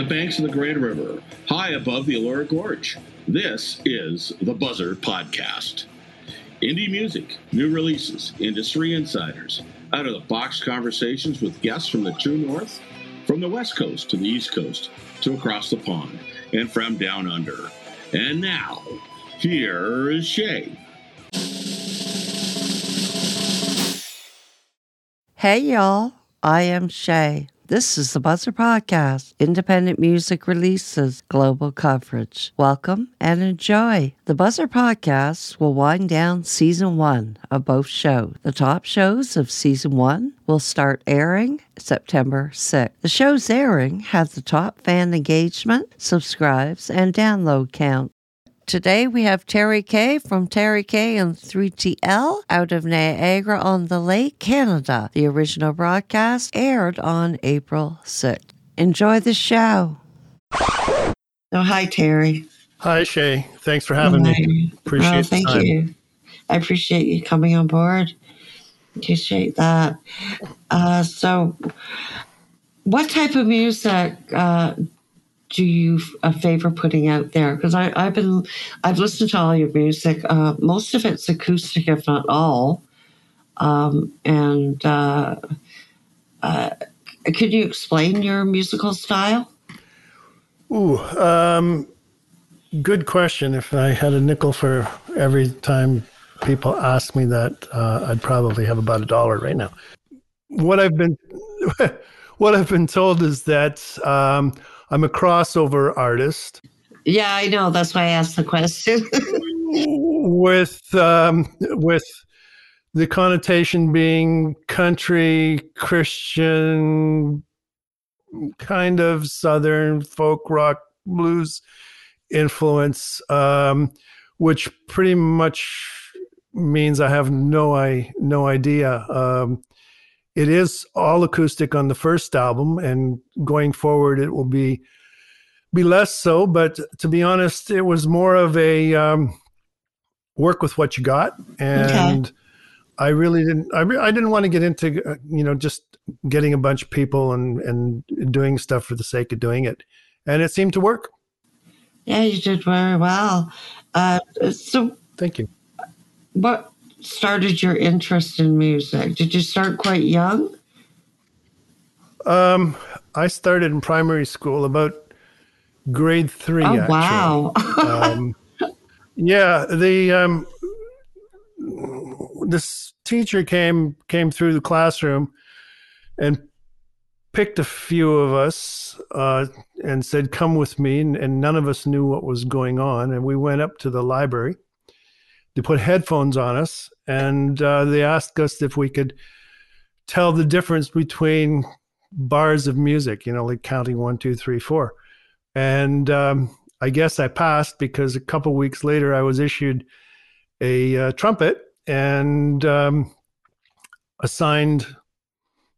the banks of the Great River, high above the Elora Gorge. This is the Buzzr Podcast. Indie music, new releases, industry insiders, out of the box conversations with guests from the true north, from the west coast to the east coast, to across the pond, and from down under. And now, here is Shay. Hey, y'all. I am Shay. This is the Buzzr Podcast, independent music releases, global coverage. Welcome and enjoy. The Buzzr Podcast will wind down season one of both shows. The top shows of season one will start airing September 6th. The show's airing has the top fan engagement, subscribes, and download count. Today we have Terry K from Terry K and 3TL out of Niagara on the Lake, Canada. The original broadcast aired on April 6th. Enjoy the show. Oh, hi, Terry. Hi, Shay. Thanks for having hi. me. Appreciate oh, thank you. I appreciate you coming on board. Appreciate that. Uh, so, what type of music uh, do you a favor putting out there? Because I've been I've listened to all your music. Uh, most of it's acoustic, if not all. Um, and uh, uh, could you explain your musical style? Ooh, um, good question. If I had a nickel for every time people ask me that, uh, I'd probably have about a dollar right now. What I've been what I've been told is that. Um, I'm a crossover artist. Yeah, I know. That's why I asked the question. with um, with the connotation being country, Christian, kind of southern folk rock blues influence, um, which pretty much means I have no I no idea. Um, it is all acoustic on the first album, and going forward, it will be be less so. But to be honest, it was more of a um, work with what you got, and okay. I really didn't. I, re- I didn't want to get into uh, you know just getting a bunch of people and and doing stuff for the sake of doing it, and it seemed to work. Yeah, you did very well. Uh, so, thank you. What started your interest in music? Did you start quite young? Um, I started in primary school about grade three. Oh, actually. wow. um, yeah, the um, this teacher came came through the classroom and picked a few of us uh, and said, "Come with me," and, and none of us knew what was going on, and we went up to the library they put headphones on us and uh, they asked us if we could tell the difference between bars of music, you know, like counting one, two, three, four. And um, I guess I passed because a couple weeks later I was issued a uh, trumpet and um, assigned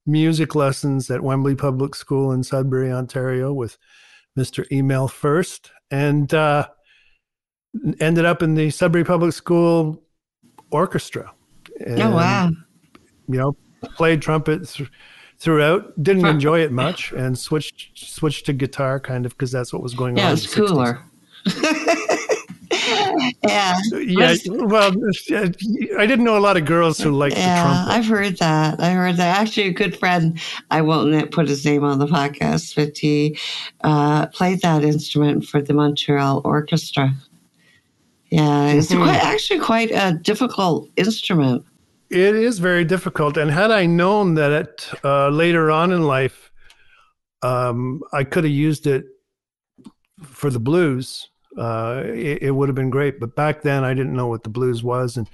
music lessons at Wembley Public School in Sudbury, Ontario, with Mr. Email first. And uh, ended up in the Sudbury Public School orchestra. And, oh wow! You know, played trumpet th- throughout. Didn't enjoy it much, and switched switched to guitar kind of because that's what was going yeah, on. Yeah, it's cooler. yeah. Yeah. Well, I didn't know a lot of girls who liked yeah, the trumpet. I've heard that. I heard that. Actually, a good friend, I won't put his name on the podcast, but he uh, played that instrument for the Montreal Orchestra. Yeah, it's mm-hmm. quite, actually quite a difficult instrument. It is very difficult. And had I known that it, uh, later on in life, um, I could have used it for the blues, uh, it, it, would have been great. But back then, I didn't know what the blues was. And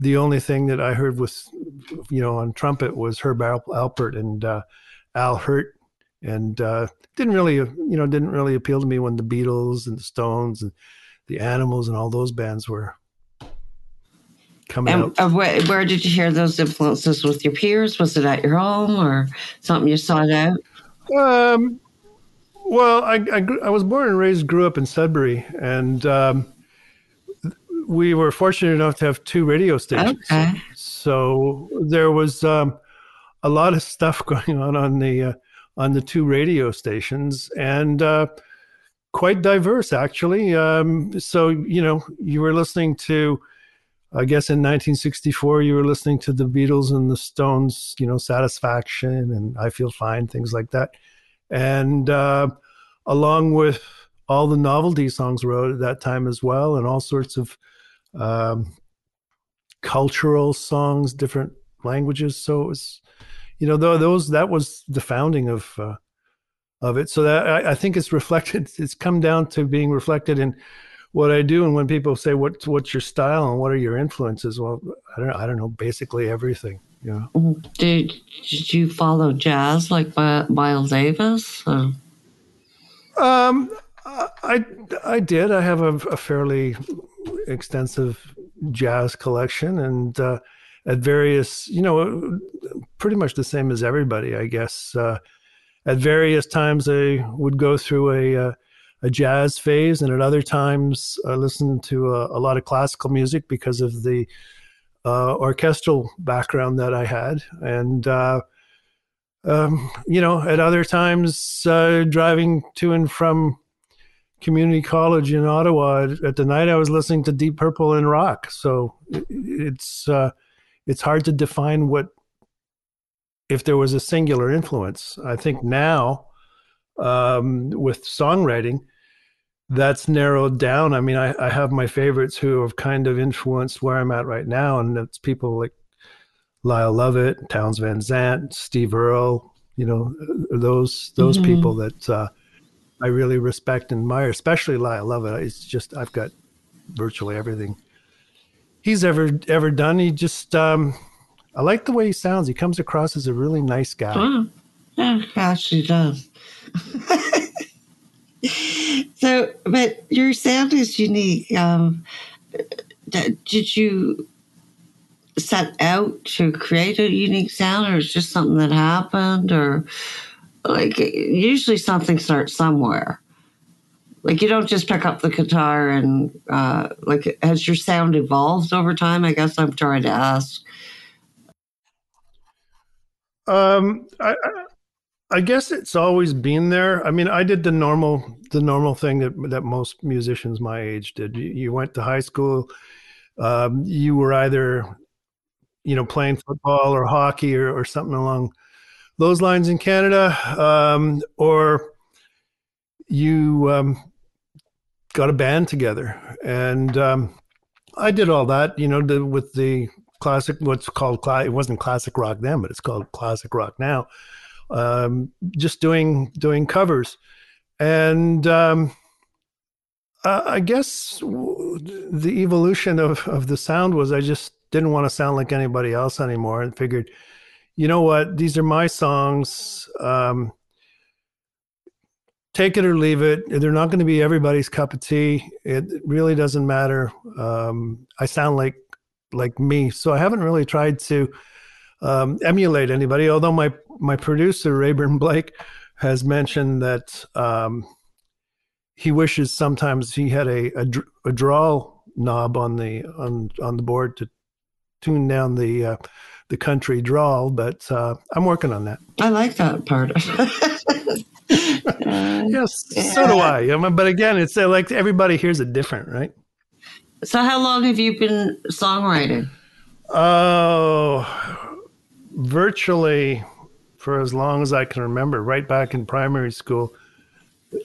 the only thing that I heard was, you know, on trumpet was Herb Alpert and uh, Al Hirt. And uh, didn't really, you know, didn't really appeal to me when the Beatles and the Stones and the Animals and all those bands were coming and, out. Where, where, did you hear those influences with your peers? Was it at your home or something you sought out? Um, well, I, I, I, was born and raised, grew up in Sudbury, and um, we were fortunate enough to have two radio stations. Okay. So there was um, a lot of stuff going on on the uh, on the two radio stations and uh, quite diverse actually. Um, so you know, you were listening to. I guess in 1964, you were listening to the Beatles and the Stones, you know, Satisfaction and I Feel Fine, things like that. And uh, along with all the novelty songs wrote at that time as well, and all sorts of um, cultural songs, different languages. So it was, you know, those that was the founding of uh, of it. So that I, I, think it's reflected. It's come down to being reflected in what I do. And when people say, "What's what's your style and what are your influences?" Well, I don't I don't know. Basically everything. Know. Mm-hmm. Did Did you follow jazz like Miles Davis? Or? Um, I I did. I have a, a fairly extensive jazz collection, and uh, at various, you know, pretty much the same as everybody, I guess. Uh, at various times, I would go through a uh, a jazz phase, and at other times, I listened to a, a lot of classical music because of the uh, orchestral background that I had, and uh, um, you know, at other times, uh, driving to and from community college in Ottawa at the night I was listening to Deep Purple and rock. So it's uh, it's hard to define what if there was a singular influence. I think now um, with songwriting, that's narrowed down. I mean, I, I have my favorites who have kind of influenced where I'm at right now, and it's people like Lyle Lovett, Townes Van Zandt, Steve Earle. You know, those those mm-hmm. people that uh, I really respect and admire, especially Lyle Lovett. It's just I've got virtually everything he's ever ever done. He just um, I like the way he sounds. He comes across as a really nice guy. Oh, yeah, actually does. so, but your sound is unique. Um, did you set out to create a unique sound, or is just something that happened, or like usually something starts somewhere? like you don't just pick up the guitar and uh, like has your sound evolved over time i guess i'm trying to ask um i i guess it's always been there i mean i did the normal the normal thing that that most musicians my age did you, you went to high school um, you were either you know playing football or hockey or, or something along those lines in canada um, or you um, got a band together, and um, I did all that. You know, the, with the classic, what's called it wasn't classic rock then, but it's called classic rock now. Um, just doing doing covers, and um, I guess the evolution of of the sound was I just didn't want to sound like anybody else anymore, and figured, you know what, these are my songs. Um, take it or leave it. They're not going to be everybody's cup of tea. It really doesn't matter. Um, I sound like like me, so I haven't really tried to um, emulate anybody. Although my my producer Rayburn Blake has mentioned that um, he wishes sometimes he had a, a, a draw knob on the on on the board to tune down the uh, the country drawl, but uh, I'm working on that. I like that part. yes, yeah. so do I. But again, it's uh, like everybody hears it different, right? So, how long have you been songwriting? Oh, virtually for as long as I can remember. Right back in primary school.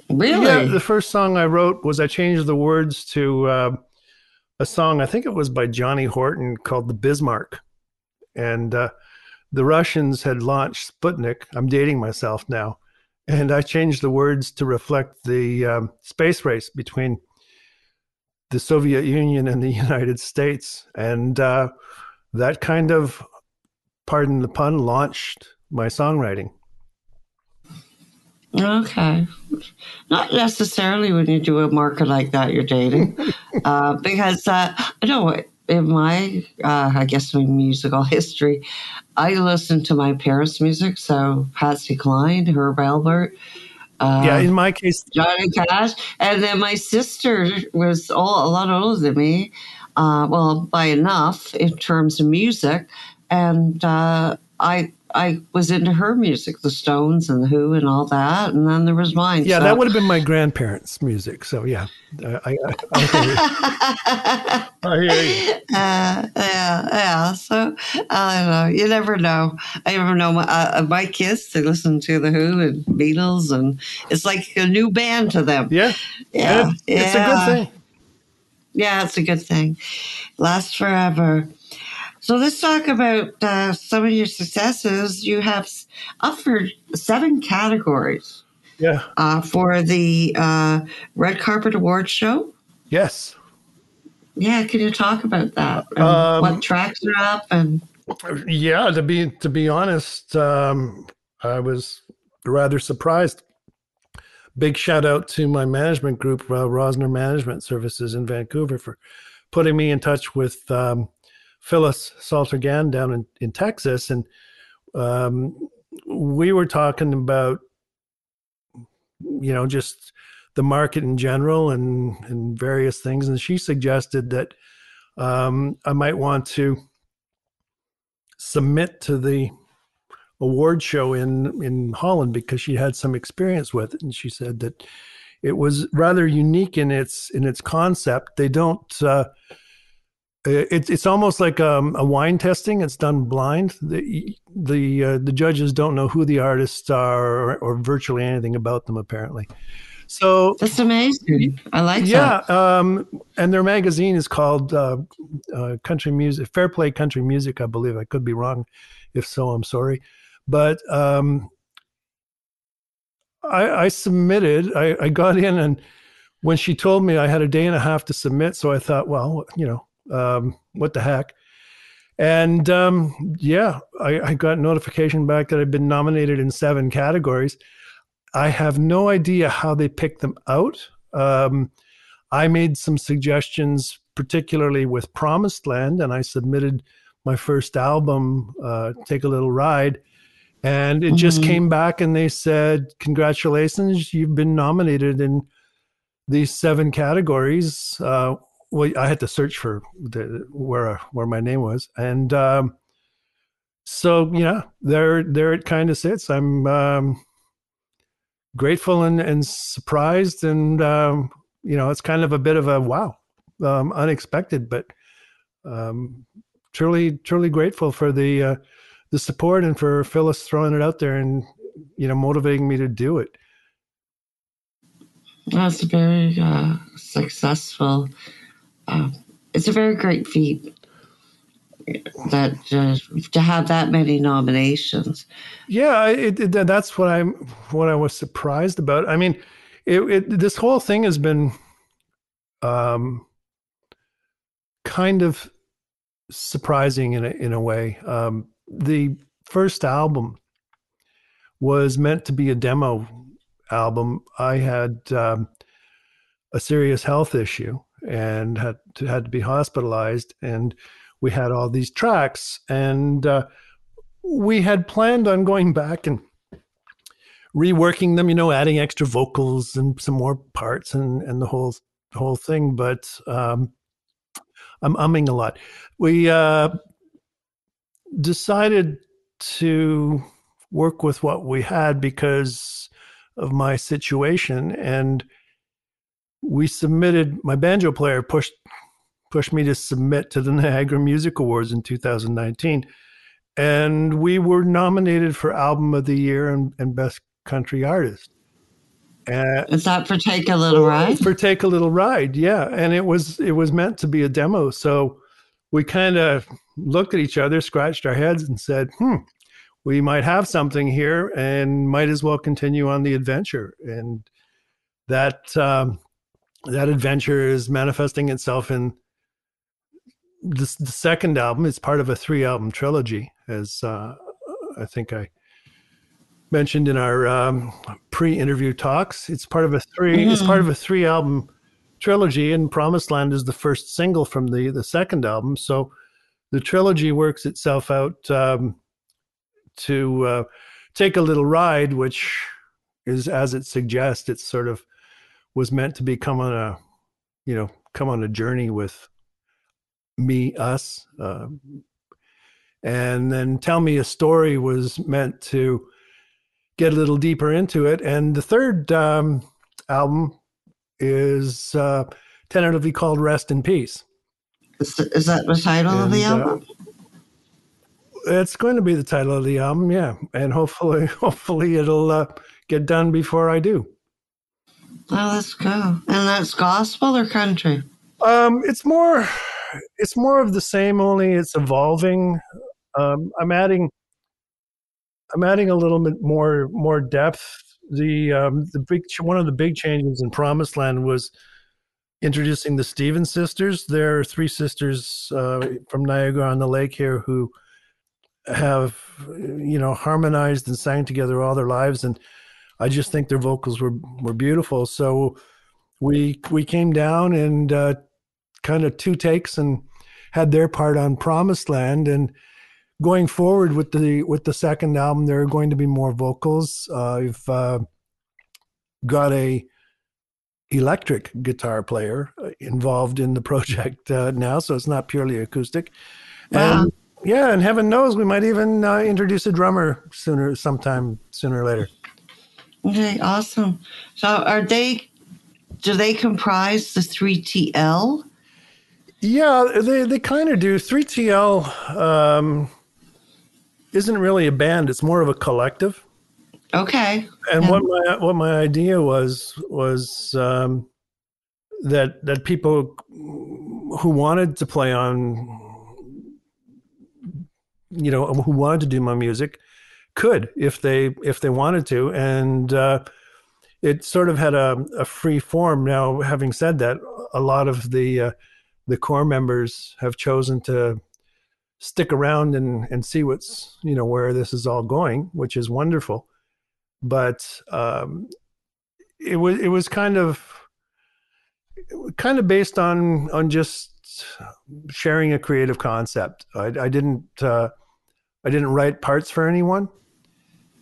Really? Yeah. The first song I wrote was I changed the words to uh, a song. I think it was by Johnny Horton called "The Bismarck," and uh, the Russians had launched Sputnik. I'm dating myself now and I changed the words to reflect the um, space race between the Soviet Union and the United States, and uh, that kind of, pardon the pun, launched my songwriting. Okay, not necessarily when you do a marker like that you're dating, uh, because uh, I know in my, uh, I guess, my musical history, I listened to my parents' music. So Patsy Cline, Herb Alpert. Uh, yeah, in my case, Johnny Cash, and then my sister was all, a lot older than me. Uh, well, by enough in terms of music, and uh, I I was into her music, the Stones and the Who and all that, and then there was mine. Yeah, so. that would have been my grandparents' music. So yeah, I, I, I, I hear you. Uh, yeah, yeah. So I don't know. You never know. I never know. My, uh, my kids they listen to the Who and Beatles, and it's like a new band to them. Yeah, yeah, it's, it's yeah. a good thing. Yeah, it's a good thing. Lasts forever. So let's talk about uh, some of your successes. You have offered seven categories. Yeah. Uh, for the uh, Red Carpet Award Show. Yes. Yeah, can you talk about that? Um, what tracks are up and Yeah, to be to be honest, um, I was rather surprised. Big shout out to my management group, uh, Rosner Management Services in Vancouver, for putting me in touch with um, Phyllis Saltergan down in, in Texas, and um, we were talking about, you know, just the market in general and and various things, and she suggested that um, I might want to submit to the award show in in Holland because she had some experience with it, and she said that it was rather unique in its in its concept. They don't. Uh, it's it's almost like um, a wine testing. It's done blind. The the uh, the judges don't know who the artists are or, or virtually anything about them apparently. So that's amazing. I like yeah, that. um, and their magazine is called uh, uh, Country Music, Fair Play Country Music, I believe. I could be wrong. If so, I'm sorry. But um, I, I submitted. I, I got in, and when she told me I had a day and a half to submit, so I thought, well, you know, um, what the heck. And um, yeah, I, I got notification back that I'd been nominated in seven categories. I have no idea how they picked them out. Um, I made some suggestions, particularly with Promised Land, and I submitted my first album, uh, Take a Little Ride. And it mm-hmm. just came back and they said, Congratulations, you've been nominated in these seven categories. Uh, well, I had to search for the, where where my name was, and um, so yeah, there there it kind of sits. I'm um, grateful and, and surprised and um, you know it's kind of a bit of a wow um, unexpected but um, truly truly grateful for the uh, the support and for phyllis throwing it out there and you know motivating me to do it. That's very uh, successful uh, it's a very great feat that uh, to have that many nominations. Yeah, it, it, that's what I'm what I was surprised about. I mean, it, this whole thing has been um, kind of surprising in a, in a way. Um, the first album was meant to be a demo album. I had um, a serious health issue and had to, had to be hospitalized and we had all these tracks and uh, we had planned on going back and reworking them you know adding extra vocals and some more parts and and the whole whole thing but um, i'm umming a lot. We uh, decided to work with what we had because of my situation and we submitted my banjo player pushed pushed me to submit to the Niagara Music Awards in 2019. And we were nominated for Album of the Year and, and Best Country Artist. Uh, Is that for Take a Little Ride? For Take a Little Ride, yeah. And it was it was meant to be a demo. So we kind of looked at each other, scratched our heads, and said, "Hmm, we might have something here, and might as well continue on the adventure." And that um, that adventure is manifesting itself in the, the second album is part of a three album trilogy, as uh, I think I mentioned in our um, pre interview talks. It's part of a 3 mm-hmm. It's part of a three album trilogy, and Promised Land is the first single from the the second album. So the trilogy works itself out um, to uh, take a little ride, which is as it suggests, it's sort of was meant to be come on a you know come on a journey with me, us. Uh, And then Tell Me a Story was meant to get a little deeper into it. And the third um, album is uh, tentatively called Rest in Peace. Is, is that the title and, of the uh, album? Uh, it's going to be the title of the album, yeah. And hopefully, hopefully it'll uh, get done before I do. Oh, let's go. And that's gospel or country? Um, it's more, it's more of the same. Only it's evolving. Um, I'm adding, I'm adding a little bit more more depth. The um, the big one of the big changes in Promised Land was introducing the Stevens sisters. There are three sisters uh, from Niagara on the Lake here who have you know harmonized and sang together all their lives and I just think their vocals were were beautiful. So we we came down and uh, kind of two takes and had their part on Promised Land and going forward with the with the second album there are going to be more vocals. Uh, I've uh, got a electric guitar player uh, involved in the project uh, now, so it's not purely acoustic. Wow. And yeah, and heaven knows we might even uh, introduce a drummer sooner, sometime sooner or later. Okay, awesome. So are they, do they comprise the 3TL? Yeah, they, they kind of do. 3TL um, isn't really a band, it's more of a collective. Okay. And yeah. what my what my idea was was um, that that people who wanted to play on you know who wanted to do my music could if they if they wanted to, and uh, it sort of had a, a, free form. Now, having said that, a lot of the uh, the core members have chosen to stick around and and see what's you know where this is all going, which is wonderful. But um, it was it was kind of kind of based on on just sharing a creative concept. I, I didn't uh, I didn't write parts for anyone.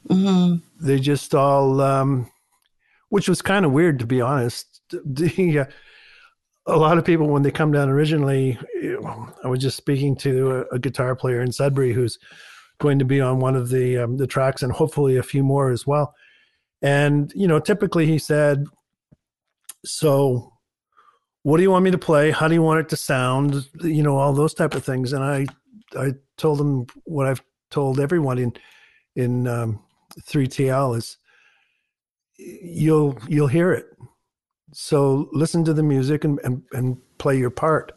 Mm-hmm. They just all, um, which was kind of weird to be honest. The, uh, a lot of people when they come down originally, I was just speaking to a, a, guitar player in Sudbury who's going to be on one of the um, the tracks and hopefully a few more as well. And you know, typically he said, "So, what do you want me to play? How do you want it to sound? You know, all those type of things." And I I told him what I've told everyone in in um, 3TL is you'll you'll hear it. So listen to the music and and, and play your part.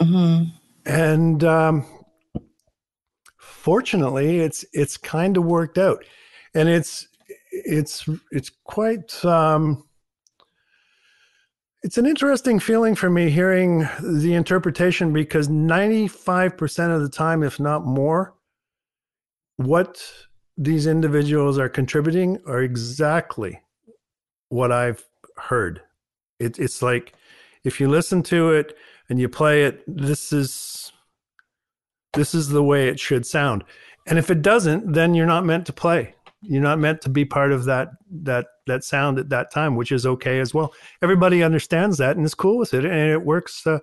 Mm-hmm. And um, fortunately, it's it's kind of worked out, and it's it's it's quite. Um, it's an interesting feeling for me hearing the interpretation because 95% of the time, if not more, what these individuals are contributing are exactly what I've heard. It, it's like if you listen to it and you play it, this is this is the way it should sound. And if it doesn't, then you're not meant to play. You're not meant to be part of that that that sound at that time, which is okay as well. Everybody understands that and is cool with it, and it works. Uh,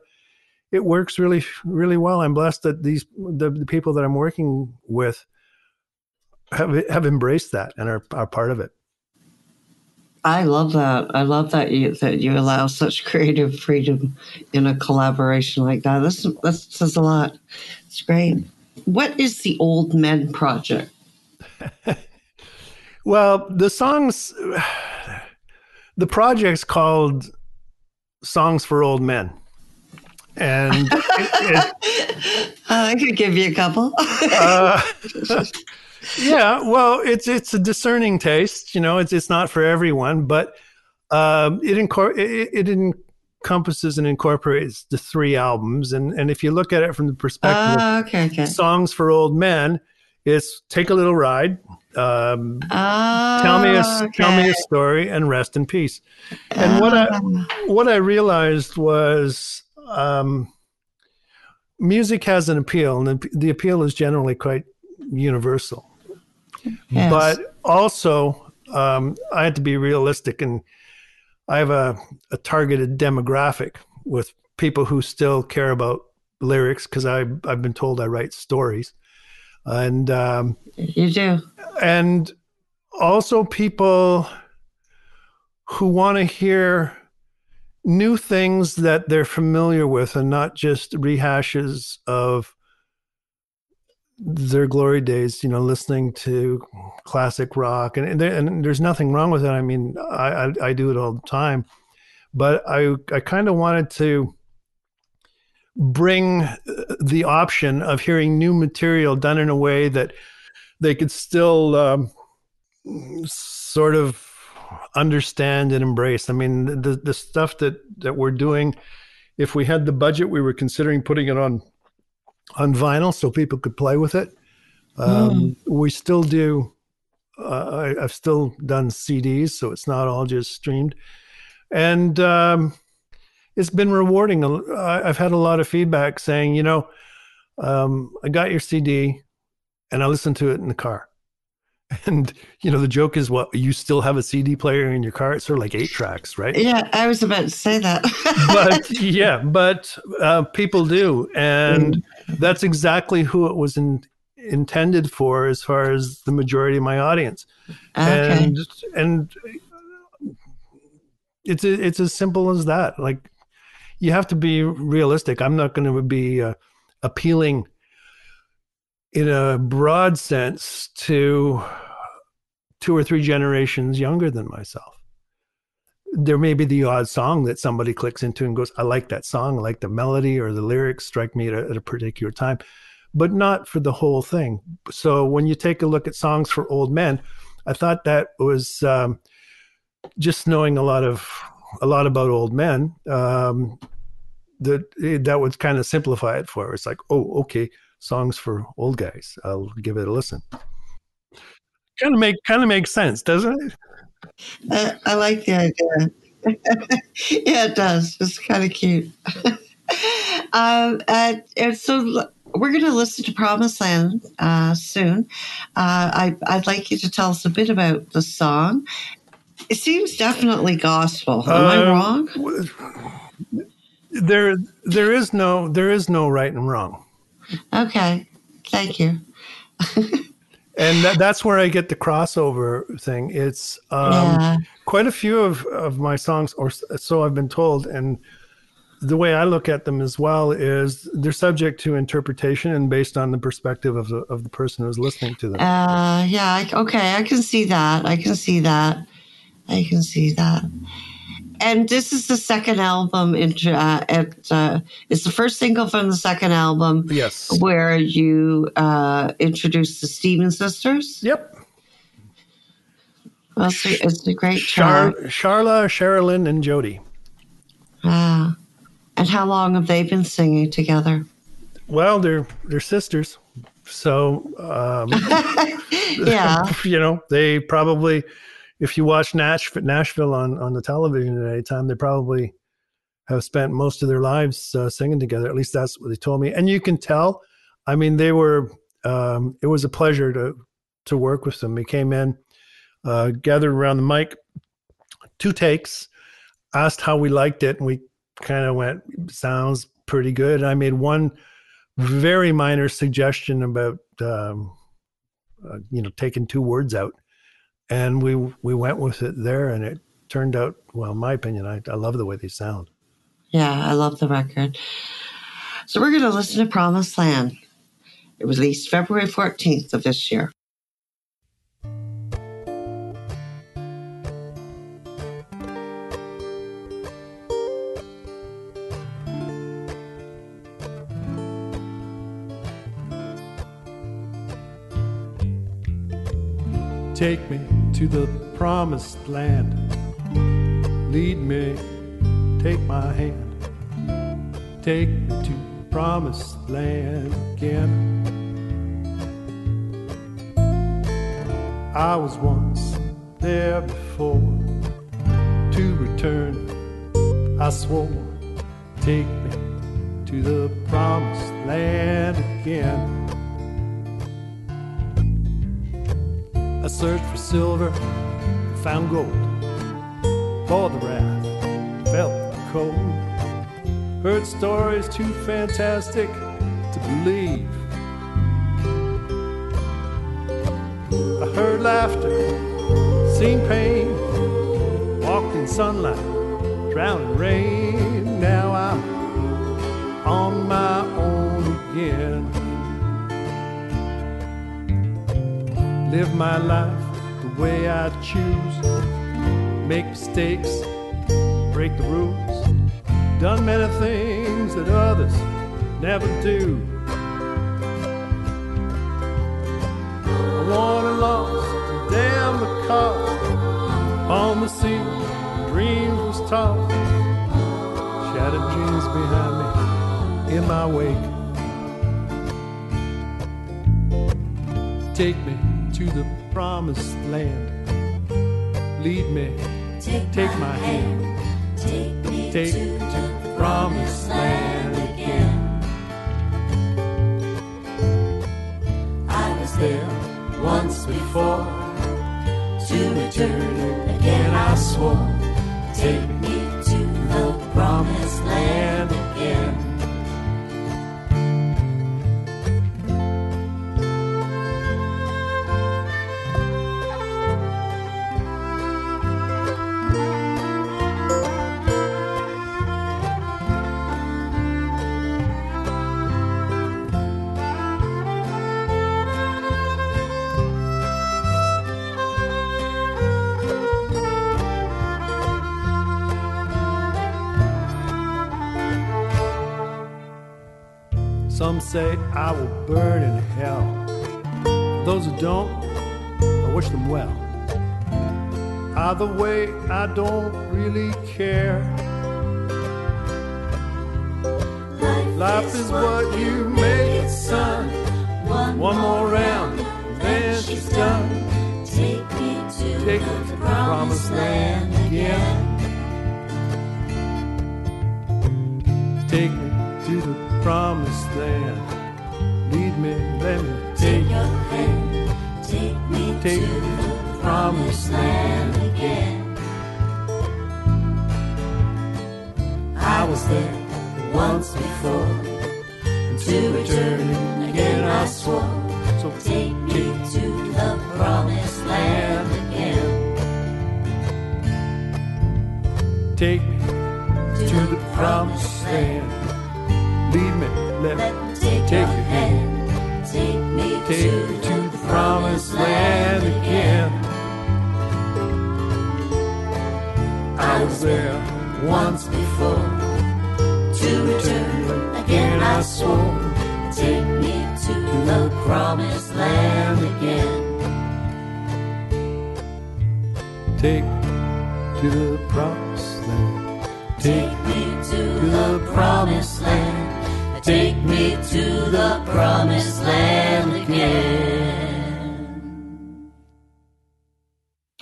it works really really well. I'm blessed that these the, the people that I'm working with have have embraced that and are, are part of it. I love that. I love that you that you allow such creative freedom in a collaboration like that. This that says a lot. It's great. What is the Old Men Project? well, the songs, the project's called Songs for Old Men, and it, it, I could give you a couple. uh, yeah, well, it's it's a discerning taste. You know, it's it's not for everyone, but um, it, incor- it, it encompasses and incorporates the three albums. And and if you look at it from the perspective uh, okay, okay. songs for old men, it's take a little ride. Um, tell me a okay. tell me a story and rest in peace. And what I ah. what I realized was. Um, music has an appeal, and the appeal is generally quite universal. Yes. But also, um, I had to be realistic, and I have a, a targeted demographic with people who still care about lyrics because I've been told I write stories. and um, you do, and also people who want to hear new things that they're familiar with and not just rehashes of their glory days, you know, listening to classic rock, and and, there, and there's nothing wrong with it. I mean, I, I, I do it all the time, but I I kind of wanted to bring the option of hearing new material done in a way that they could still um, sort of understand and embrace. I mean, the the stuff that that we're doing, if we had the budget, we were considering putting it on on vinyl so people could play with it. Um, mm. We still do. Uh, I, have still done CDs, so it's not all just streamed, and um, it's been rewarding. I've had a lot of feedback saying, you know, um, I got your CD, and I listened to it in the car. And you know, the joke is, what you still have a CD player in your car? It's sort of like eight tracks, right? Yeah, I was about to say that. but yeah, but uh, people do, and that's exactly who it was in, intended for as far as the majority of my audience. Okay. And and it's it's as simple as that. Like you have to be realistic. I'm not going to be uh, appealing in a broad sense to two or three generations younger than myself there may be the odd song that somebody clicks into and goes, I like that song, I like the melody or the lyrics strike me at a, at a particular time, but not for the whole thing. So when you take a look at songs for old men, I thought that was um, just knowing a lot of a lot about old men. Um, that that would kind of simplify it for. Us. It's like, oh, okay, songs for old guys. I'll give it a listen. Kind of make kind of makes sense, doesn't it? Uh, I like the idea. yeah, it does. It's kind of cute. um, and, and, so we're going to listen to Promised Land uh, soon. Uh, I, would like you to tell us a bit about the song. It seems definitely gospel. Am I uh, wrong? There, there is no, there is no right and wrong. Okay, thank you. and that, that's where I get the crossover thing. It's um, yeah. quite a few of, of my songs, or so I've been told, and the way I look at them as well is they're subject to interpretation and based on the perspective of the of the person who's listening to them. Uh, yeah, okay, I can see that. I can see that. I can see that and this is the second album. Into uh, it, uh, it's the first single from the second album. Yes, where you uh, introduce the Steven sisters. Yep. Well, it's, a, it's a great Char- Charla, Sherilyn, and Jody. Ah, and how long have they been singing together? Well, they're they're sisters, so um, yeah, you know they probably if you watch Nashville, Nashville on, on the television at any time, they probably have spent most of their lives uh, singing together. At least that's what they told me. And you can tell. I mean, they were. Um, it was a pleasure to to work with them. We came in, uh, gathered around the mic, two takes, asked how we liked it, and we kind of went, "Sounds pretty good." And I made one very minor suggestion about um, uh, you know taking two words out and we we went with it there, and it turned out well. In my opinion, I, I love the way they sound. Yeah, I love the record. So we're going to listen to Promised Land. It was released February 14th of this year. Take me to the promised land. Lead me, take my hand. Take me to promised land again. I was once there before. To return, I swore. Take me to the promised land again. Searched for silver, found gold. For the wrath, felt the cold. Heard stories too fantastic to believe. I heard laughter, seen pain, walked in sunlight, drowned in rain. Now I'm on my own again. Live my life the way I choose, make mistakes, break the rules. Done many things that others never do. I won and lost, damn the cost. On the sea, dreams was tossed. Shattered dreams behind me, in my wake. Take me to the promised land. Lead me, Take, take my hand. Take me Take to to the promised land again. I was there once before. To return again, I swore. Take me Either way, I don't really care. Life is what you make it, son. One more round, then she's done. Take me to Take the the promised land again. I there once before. To return again, I swore. Take me to the promised land again. Take me to the promised land. Take Take me to the promised land. Take me to the promised land again.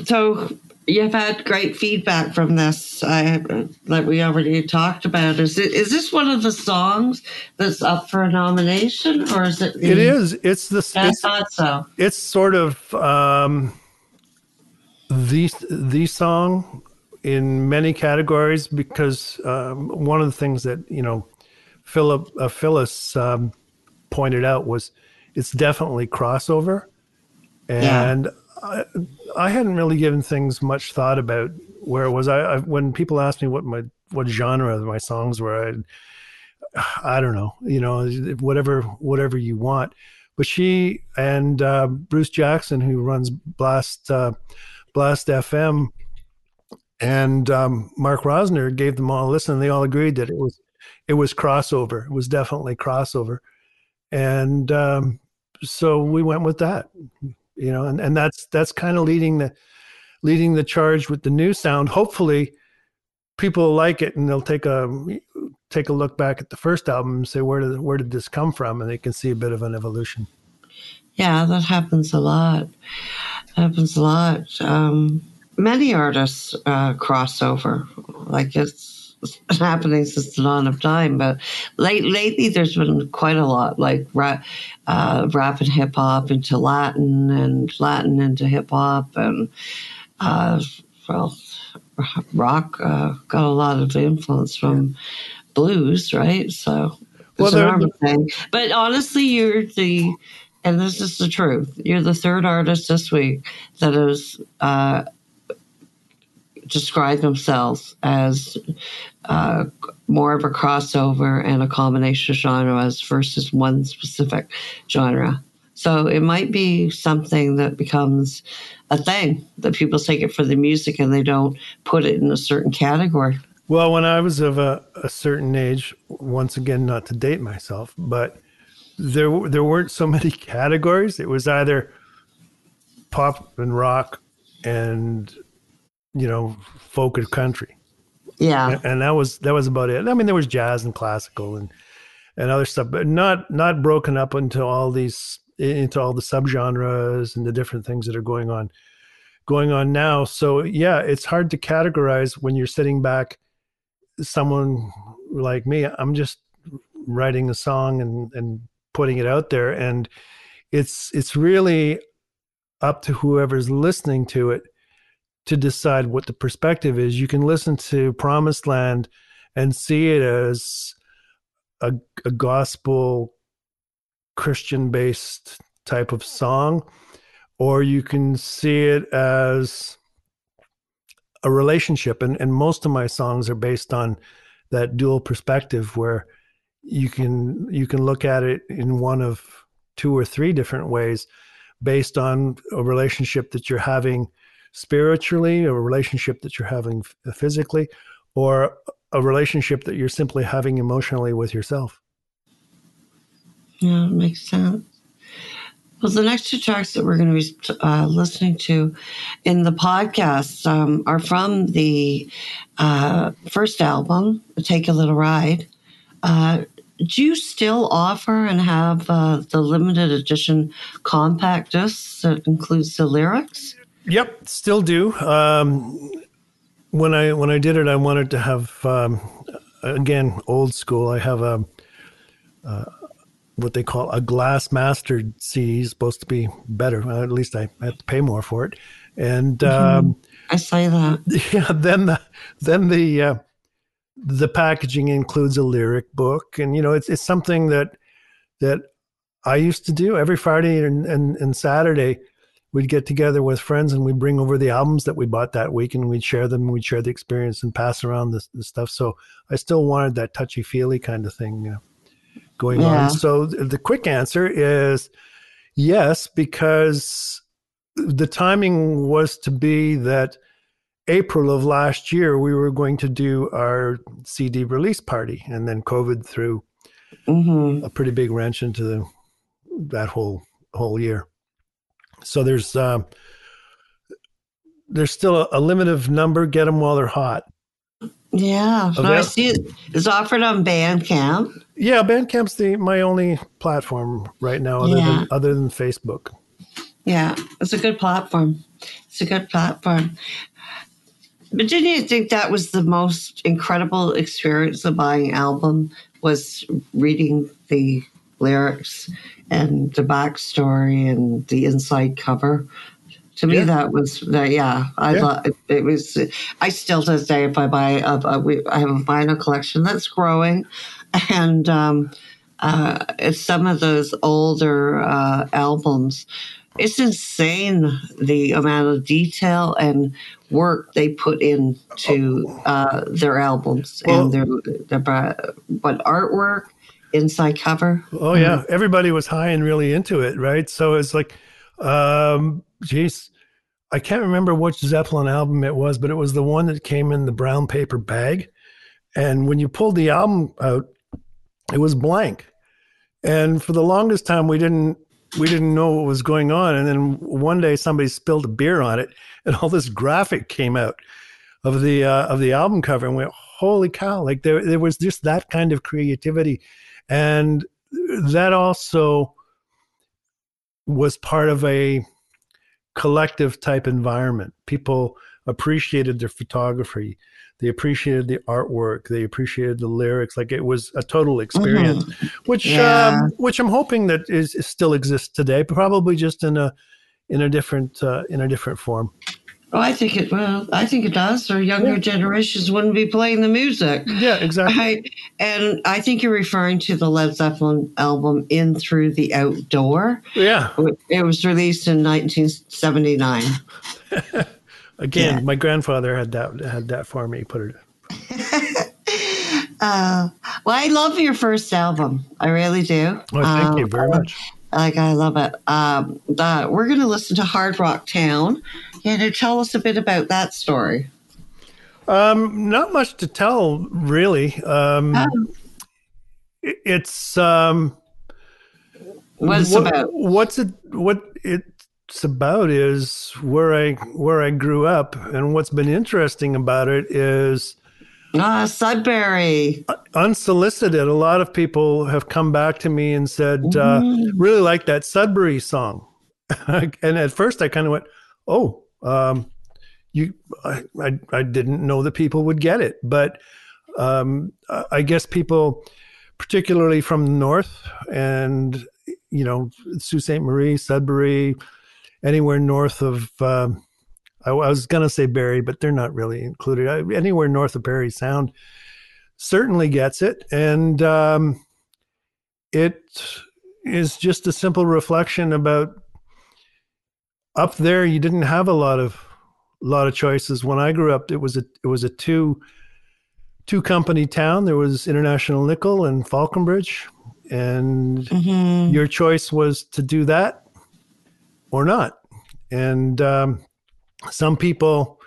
So you've had great feedback from this uh, that we already talked about. Is it is this one of the songs that's up for a nomination, or is it? The, It is. It's the. I It's, thought so. it's sort of um, the the song in many categories because um, one of the things that you know Philip uh, Phyllis um, pointed out was it's definitely crossover, Yeah. I hadn't really given things much thought about where it was. I, I when people asked me what my what genre my songs were, I I don't know, you know, whatever whatever you want. But she and uh, Bruce Jackson, who runs Blast uh, Blast FM, and um, Mark Rosner gave them all a listen. And they all agreed that it was it was crossover. It was definitely crossover, and um, so we went with that. You know, and, and that's that's kind of leading the leading the charge with the new sound. Hopefully, people like it and they'll take a take a look back at the first album and say where did where did this come from, and they can see a bit of an evolution. Yeah, that happens a lot. Happens a lot. Um, many artists uh, cross over. Like it's happening since the dawn of time. But late, lately, there's been quite a lot, like rap, uh, rap and hip hop into Latin, and Latin into hip hop, and uh, well, rock uh, got a lot of influence from blues, right? So Well, it's an there- thing. But honestly, you're the and this is the truth. You're the third artist this week that has uh, described themselves as uh, more of a crossover and a combination of genres versus one specific genre. So it might be something that becomes a thing that people take it for the music and they don't put it in a certain category. Well, when I was of a, a certain age, once again, not to date myself, but there there weren't so many categories. It was either pop and rock and you know folk and country, Yeah. and, and that was that was about it. I mean, there was jazz and classical and and other stuff, but not not broken up into all these into all the subgenres and the different things that are going on going on now. So yeah, it's hard to categorize when you're sitting back. Someone like me, I'm just writing a song and and putting it out there, and it's it's really up to whoever's listening to it to decide what the perspective is. You can listen to Promised Land and see it as a, a gospel Christian based type of song, or you can see it as a relationship. And, and most of my songs are based on that dual perspective where you can you can look at it in one of two or three different ways based on a relationship that you're having spiritually, a relationship that you're having physically, or a relationship that you're simply having emotionally with yourself. Yeah, it makes sense. Well, the next two tracks that we're going to be uh, listening to in the podcast um, are from the uh, first album, Take a Little Ride. Uh, do you still offer and have uh, the limited edition compact discs that includes the lyrics? Yep, still do. Um, when I when I did it, I wanted to have um, again old school. I have a uh, what they call a glass mastered CD. Supposed to be better. Well, at least I have to pay more for it. And um, I say that. yeah, then the then the uh, the packaging includes a lyric book, and you know it's it's something that that I used to do every Friday and, and, and Saturday. We'd get together with friends and we'd bring over the albums that we bought that week and we'd share them. And we'd share the experience and pass around the, the stuff. So I still wanted that touchy feely kind of thing uh, going Yeah. on. So th- the quick answer is yes, because the timing was to be that April of last year, we were going to do our CD release party. And then COVID threw hmm a pretty big wrench into the, that whole whole year. So there's um, there's still a, a limited number. Get them while they're hot. Yeah. Oh, No, I see it. It's offered on Bandcamp. Yeah, Bandcamp's the my only platform right now, other Yeah. than other than Facebook. Yeah, it's a good platform. It's a good platform. But didn't you think that was the most incredible experience of buying album was reading the lyrics and the backstory and the inside cover? To me, Yeah. that was that. Yeah, I Yeah. love it. Was I still to this day, if I buy a, a we, I have a vinyl collection that's growing, and um, uh, it's some of those older uh, albums. It's insane the amount of detail and work they put into uh, their albums and their, their what artwork, inside cover. Oh yeah, everybody was high and really into it, right? So it's like, um, geez, I can't remember which Zeppelin album it was, but it was the one that came in the brown paper bag, and when you pulled the album out, it was blank, and for the longest time we didn't we didn't know what was going on, and then one day somebody spilled a beer on it, and all this graphic came out of the uh, of the album cover, and went, holy cow! Like there there was just that kind of creativity and that also was part of a collective type environment. People appreciated their photography, they appreciated the artwork, they appreciated the lyrics. Like it was a total experience, which Yeah. um, which I'm hoping that is, is still exists today, probably just in a in a different uh, in a different form. Oh, I think it. Well, I think it does. Or younger Yeah. generations wouldn't be playing the music. Yeah, exactly. Right. And I think you're referring to the Led Zeppelin album "In Through the Outdoor." Yeah. It was released in 1979. Again, Yeah. my grandfather had that had that for me. Put it. Uh, well, I love your first album. I really do. Oh, thank Um, you very much. Like I love it. Um, the, we're going to listen to Hard Rock Town. Can you tell us a bit about that story? Um, not much to tell, really. Um, it- it's um, What it's what- about? What's it? What it's about is where I where I grew up, and what's been interesting about it is Ah, Sudbury. unsolicited. A lot of people have come back to me and said, uh, "Really like that Sudbury song," and at first I kind of went, "Oh." Um, you, I, I, I didn't know that people would get it, but um, I guess people, particularly from the north, and you know, Sault Ste. Marie, Sudbury, anywhere north of, um, I, I was going to say Barrie, but they're not really included. I, anywhere north of Parry Sound certainly gets it, and um, it is just a simple reflection about up there. You didn't have a lot of lot of choices. When I grew up, it was a it was a two two company town. There was International Nickel and Falconbridge, and Mhm. your choice was to do that or not. And um, some people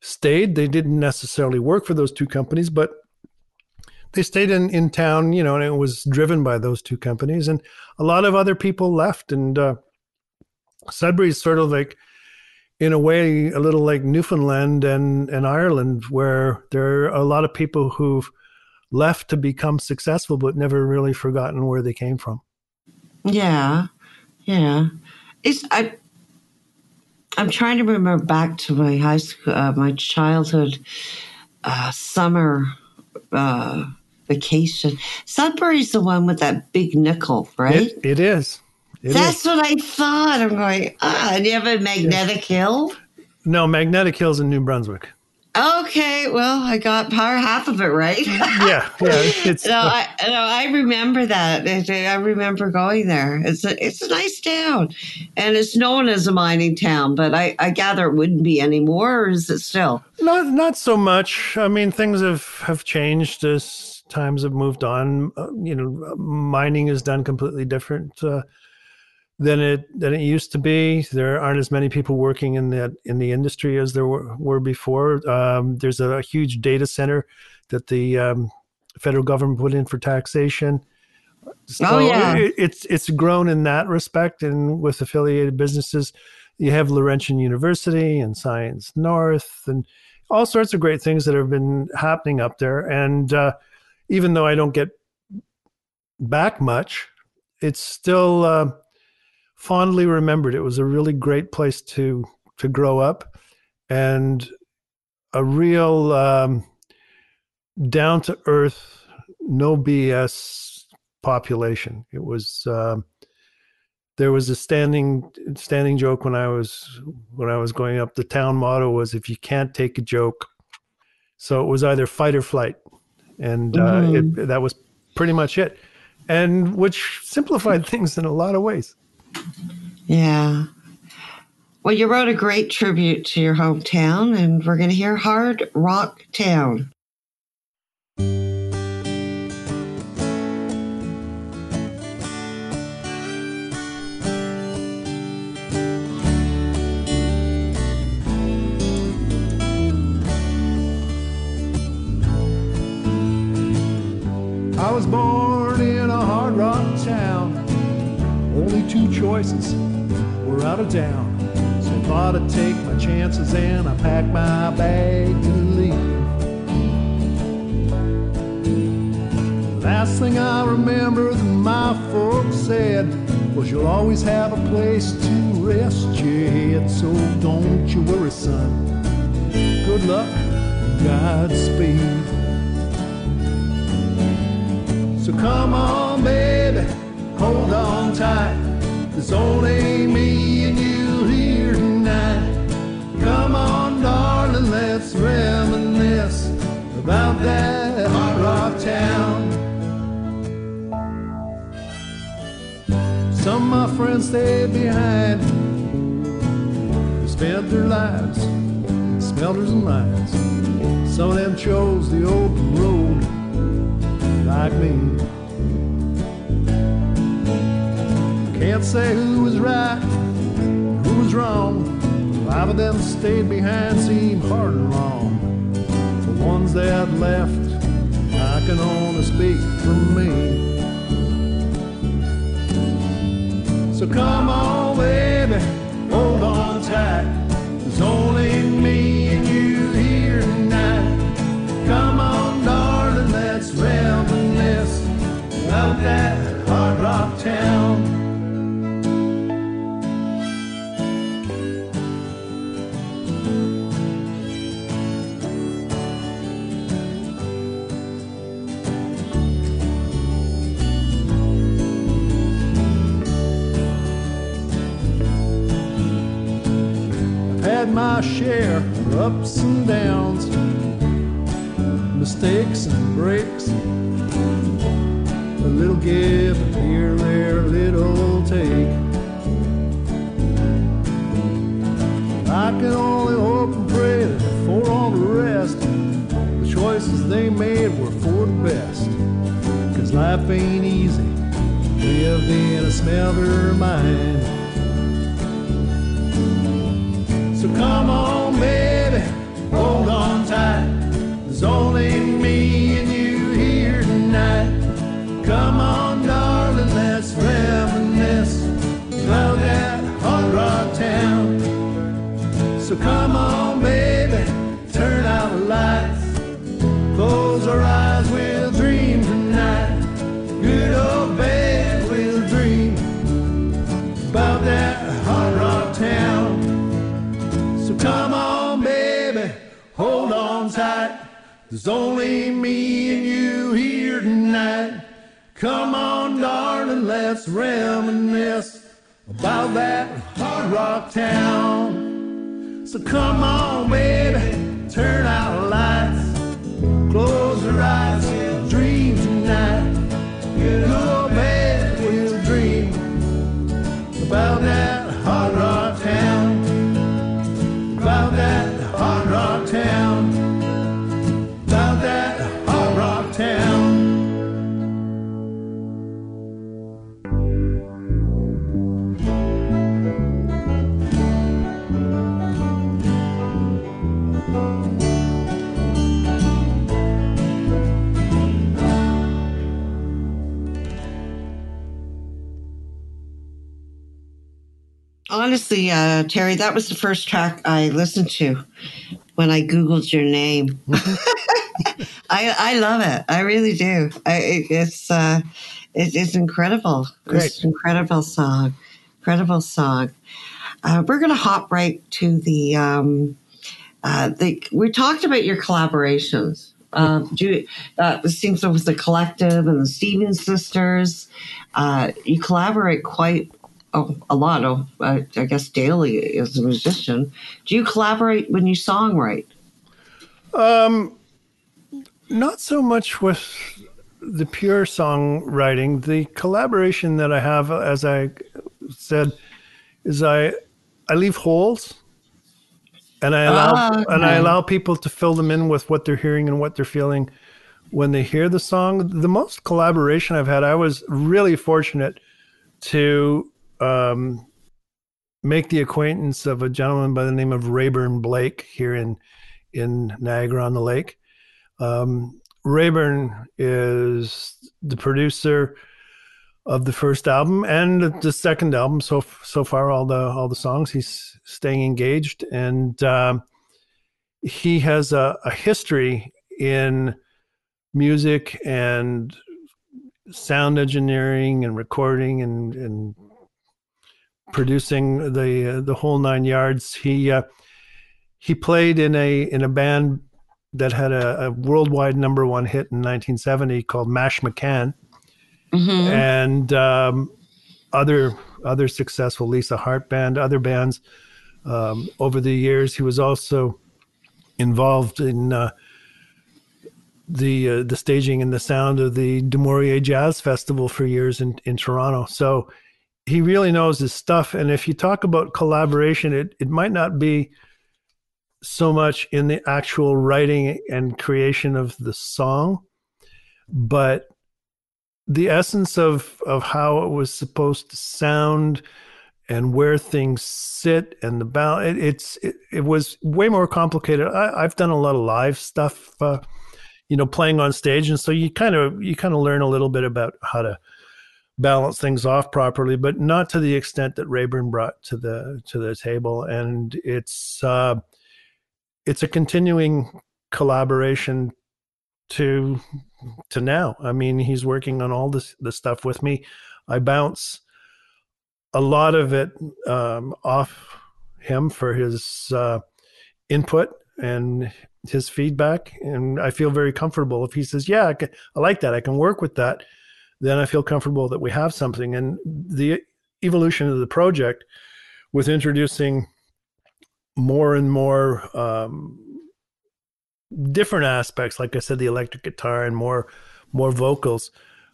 stayed. They didn't necessarily work for those two companies, but they stayed in, in town, you know, and it was driven by those two companies. And a lot of other people left. And uh, Sudbury is sort of like, in a way, a little like Newfoundland and, and Ireland, where there are a lot of people who've left to become successful, but never really forgotten where they came from. Yeah, yeah. It's I. I'm trying to remember back to my high school, uh, my childhood uh, summer uh, vacation. Sudbury's the one with that big nickel, right? It, it is. It is. That's what I thought. I'm going, ah, and you have a magnetic hill? No, Magnetic Hills in New Brunswick. Okay, well, I got power half of it right. Yeah, yeah. It's No, I no, I remember that. I remember going there. It's a it's a nice town, and it's known as a mining town. But I, I gather it wouldn't be anymore, or is it still? not not so much. I mean, things have have changed as times have moved on. Uh, you know, mining is done completely different uh, than it than it used to be. There aren't as many people working in that in the industry as there were, were before. Um, there's a, huge data center that the um, federal government put in for taxation. So Oh, yeah. it, it's it's grown in that respect, and with affiliated businesses, you have Laurentian University and Science North, and all sorts of great things that have been happening up there. And uh, even though I don't get back much, it's still uh, fondly remembered. It was a really great place to to grow up, and a real um, down to earth, no BS population. It was. um there was a standing standing joke when I was when I was going up. The town motto was, "If you can't take a joke," so it was either fight or flight, and uh, it, that was pretty much it, and which simplified things in a lot of ways. Yeah. Well, you wrote a great tribute to your hometown, and we're going to hear Hard Rock Town. Choices were out of town. So I thought I'd take my chances and I packed my bag to leave. Last thing I remember that my folks said was you'll always have a place to rest your head. So don't you worry, son. Good luck, Godspeed. So come on, baby, hold on tight. It's only me and you here tonight. Come on, darling, let's reminisce about that hard rock town. Some of my friends stayed behind. They spent their lives, in smelters and mines. Some of them chose the open road, like me. Can't say who was right, who was wrong. Five of them stayed behind, seemed hard and long. The ones that left, I can only speak for me. So come on, baby, hold on tight. There's only me and you here tonight. Come on, darling, let's reminisce about that hard rock town. Had my share of ups and downs, mistakes and breaks. A little give here, there, a little take. I can only hope and pray that for all the rest, the choices they made were for the best. Cause life ain't easy, lived in a smelter mind. Come on, baby, hold on tight. There's only me and There's only me and you here tonight. Come on, darling, let's reminisce about that hard rock town. So come on, baby, turn out the lights. Close your eyes, we'll dream tonight. Good Honestly, uh, Terry, that was the first track I listened to when I Googled your name. I, I love it. I really do. I, it, it's uh, it, it's incredible. It's Great. an incredible song. Incredible song. Uh, we're going to hop right to the um, uh, the. We talked about your collaborations. Um, do uh, it seems like with the collective and the Stevens sisters, uh, you collaborate quite a, a lot. Of, uh, I guess daily as a musician. Do you collaborate when you songwrite? Um, not so much with the pure songwriting. The collaboration that I have, as I said, is I I leave holes, and I allow Ah, and I allow people to fill them in with what they're hearing and what they're feeling when they hear the song. The most collaboration I've had, I was really fortunate to um, make the acquaintance of a gentleman by the name of Rayburn Blake here in in Niagara on the Lake. Um, Rayburn is the producer of the first album and the second album. So so far, all the all the songs he's staying engaged, and um, he has a, a history in music and sound engineering and recording and and producing the uh, the whole nine yards. He uh, he played in a in a band that had a, a worldwide number one hit in 1970 called Mashmakhan, Mm-hmm. and um, other other successful Lisa Hartt band, other bands. Um, over the years, he was also involved in uh, the uh, the staging and the sound of the Du Maurier Jazz Festival for years in, in Toronto. So he really knows his stuff. And if you talk about collaboration, it, it might not be so much in the actual writing and creation of the song, but the essence of of how it was supposed to sound and where things sit and the balance. It, it's it, it, was way more complicated. I, have done a lot of live stuff, uh, you know, playing on stage, and so you kind of you kind of learn a little bit about how to balance things off properly, but not to the extent that Rayburn brought to the to the table. And it's uh, it's a continuing collaboration to to now. I mean, he's working on all this the stuff with me. I bounce a lot of it um, off him for his uh, input and his feedback, and I feel very comfortable if he says, "Yeah, I, can, I like that. I can work with that." Then I feel comfortable that we have something. And the evolution of the project with introducing more and more um, different aspects, like I said, the electric guitar and more more vocals,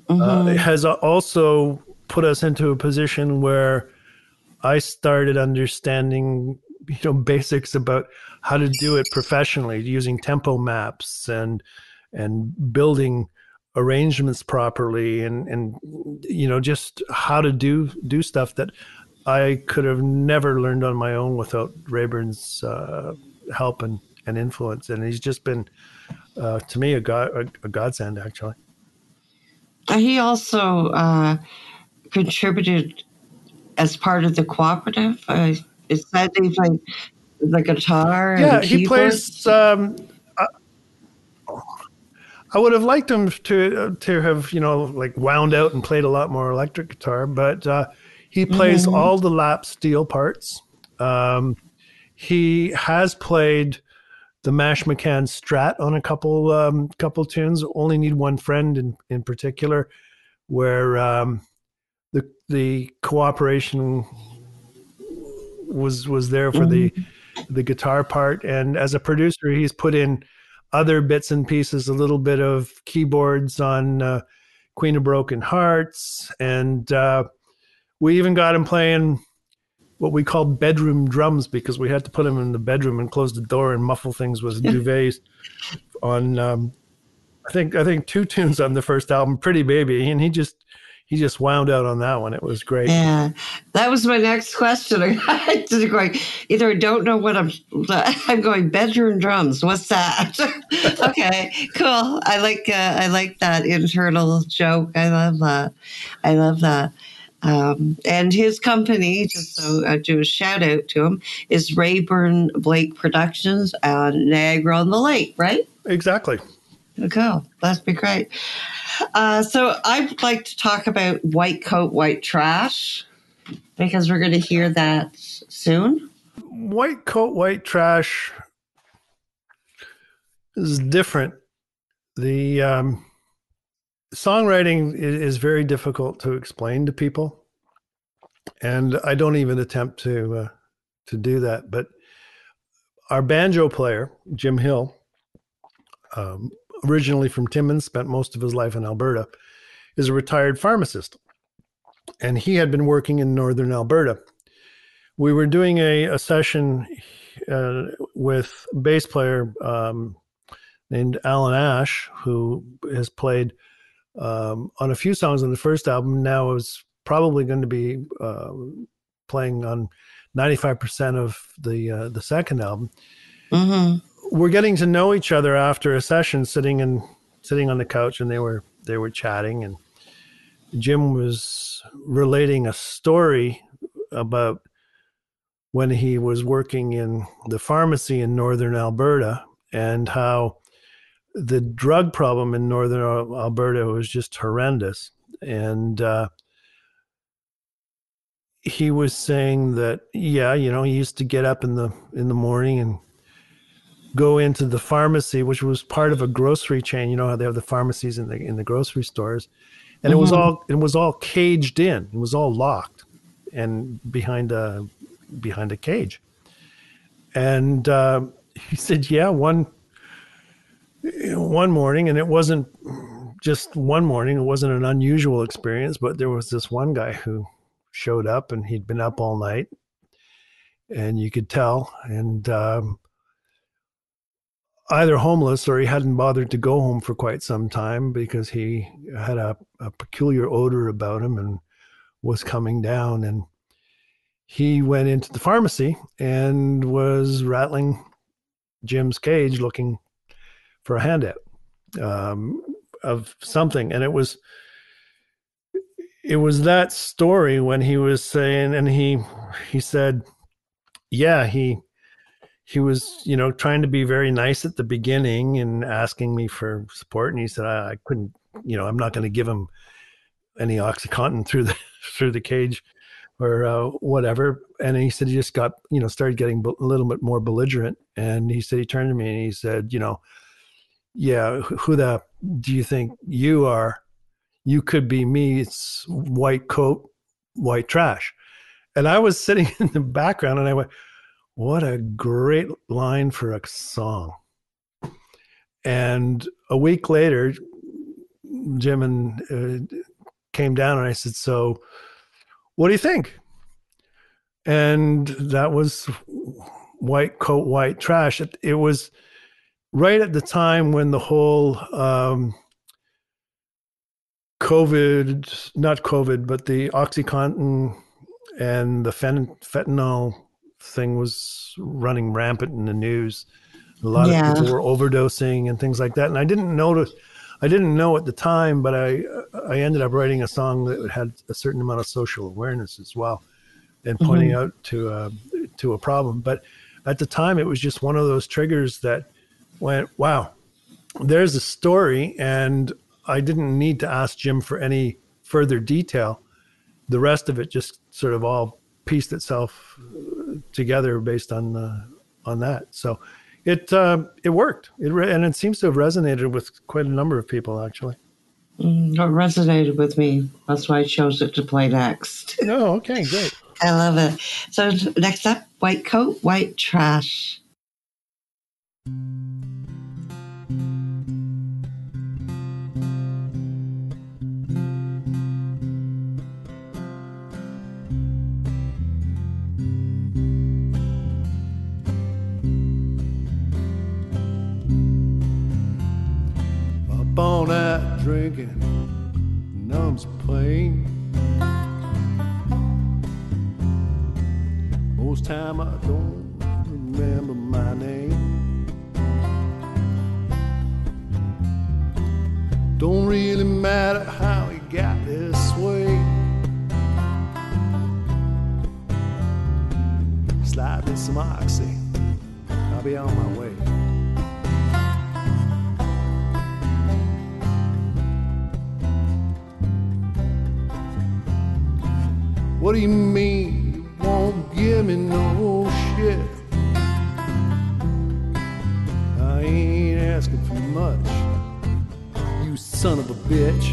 uh, mm-hmm. uh, has also put us into a position where I started understanding you know basics about how to do it professionally using tempo maps and and building arrangements properly and and you know just how to do do stuff that I could have never learned on my own without Rayburn's uh, help and, and influence. And he's just been uh, to me a god a, a, godsend actually. He also uh, contributed as part of the cooperative. Uh, is that like the guitar yeah he plays um, I would have liked him to to have you know like wound out and played a lot more electric guitar, but uh, he plays mm-hmm. all the lap steel parts. Um, he has played the Mashmakhan Strat on a couple um, couple tunes. Only need one friend in in particular, where um, the the cooperation was was there for mm-hmm. the the guitar part, and as a producer, he's put in other bits and pieces, a little bit of keyboards on uh, Queen of Broken Hearts, and uh, we even got him playing what we called bedroom drums because we had to put him in the bedroom and close the door and muffle things with duvets on. Um, I think I think two tunes on the first album, Pretty Baby, and he just he just wound out on that one. It was great. Yeah, that was my next question. I did going either I don't know what I'm. I'm going bedroom drums. What's that? okay, cool. I like uh, I like that internal joke. I love that. I love that. Um, and his company, just so I do a shout out to him, is Rayburn Blake Productions on Niagara on the Lake, right? Exactly. Cool. That'd be great. Uh, so I'd like to talk about white coat, white trash because we're going to hear that soon. White coat, white trash is different. The um, songwriting is, very difficult to explain to people, and I don't even attempt to uh, to do that. But our banjo player, Jim Hill, um, originally from Timmins, spent most of his life in Alberta, is a retired pharmacist. And he had been working in northern Alberta. We were doing a, a session uh, with bass player um, named Alan Ash, who has played um, on a few songs on the first album. Now is probably going to be uh, playing on 95% of the uh, the second album. Mm-hmm we're getting to know each other after a session, sitting and sitting on the couch, and they were they were chatting, and Jim was relating a story about when he was working in the pharmacy in northern Alberta and how the drug problem in northern Alberta was just horrendous. And uh, he was saying that, yeah, you know, he used to get up in the in the morning and go into the pharmacy, which was part of a grocery chain. You know how they have the pharmacies in the in the grocery stores, and mm-hmm. it was mm-hmm. all it was all caged in. It was all locked and behind a behind a cage. And uh, he said, "Yeah, one one morning, and it wasn't just one morning. It wasn't an unusual experience, but there was this one guy who showed up, and he'd been up all night, and you could tell. And um, either homeless or he hadn't bothered to go home for quite some time because he had a, a peculiar odor about him and was coming down. And he went into the pharmacy and was rattling Jim's cage looking for a handout um, of something. And it was it was that story when he was saying and he he said yeah he he was you know trying to be very nice at the beginning and asking me for support and he said i, I couldn't you know i'm not going to give him any oxycontin through the through the cage or uh, whatever and he said he just got you know started getting a little bit more belligerent and he said he turned to me and he said you know yeah who the do you think you are you could be me. It's white coat, white trash. And I was sitting in the background and I went, what a great line for a song. And a week later, Jim and uh, came down and I said, so what do you think? And that was white coat, white trash. It, it was right at the time when the whole um, COVID, not COVID, but the OxyContin and the fentanyl thing was running rampant in the news. A lot yeah. of people were overdosing and things like that. And I didn't notice, I didn't know at the time, but I I ended up writing a song that had a certain amount of social awareness as well, and pointing mm-hmm. out to a, to a problem. But at the time, it was just one of those triggers that went, "Wow, there's a story," and I didn't need to ask Jim for any further detail. The rest of it just sort of all pieced itself together based on uh, on that. So it uh, it worked. It re- and it seems to have resonated with quite a number of people actually. Mm, it resonated with me. That's why I chose it to play next. oh, okay, great. I love it. So next up, white coat, white trash. Drinking numbs pain. Most time I don't remember my name. Don't really matter how he got this way. Slide me some oxy, I'll be on my way. What do you mean you won't give me no shit? I ain't asking for much, you son of a bitch.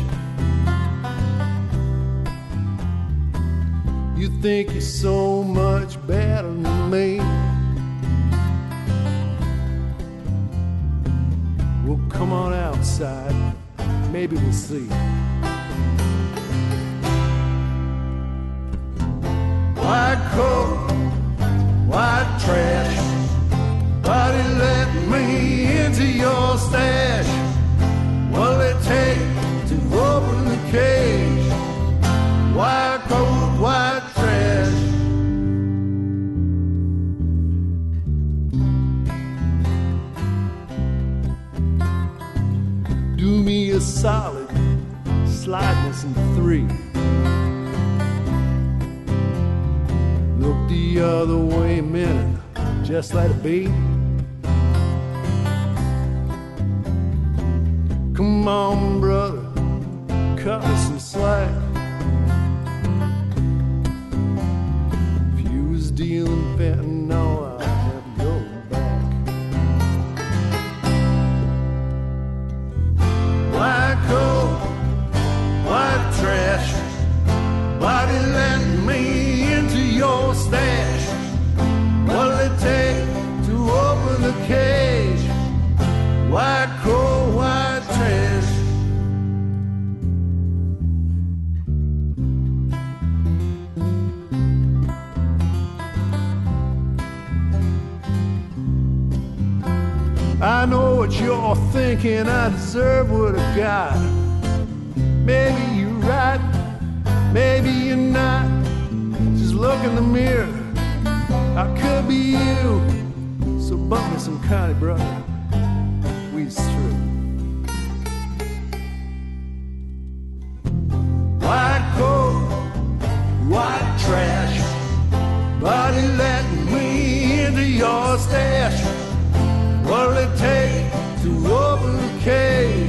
You think you're so much better than me. Well, come on outside, maybe we'll see. Be. Your stash. What'll it take to cage?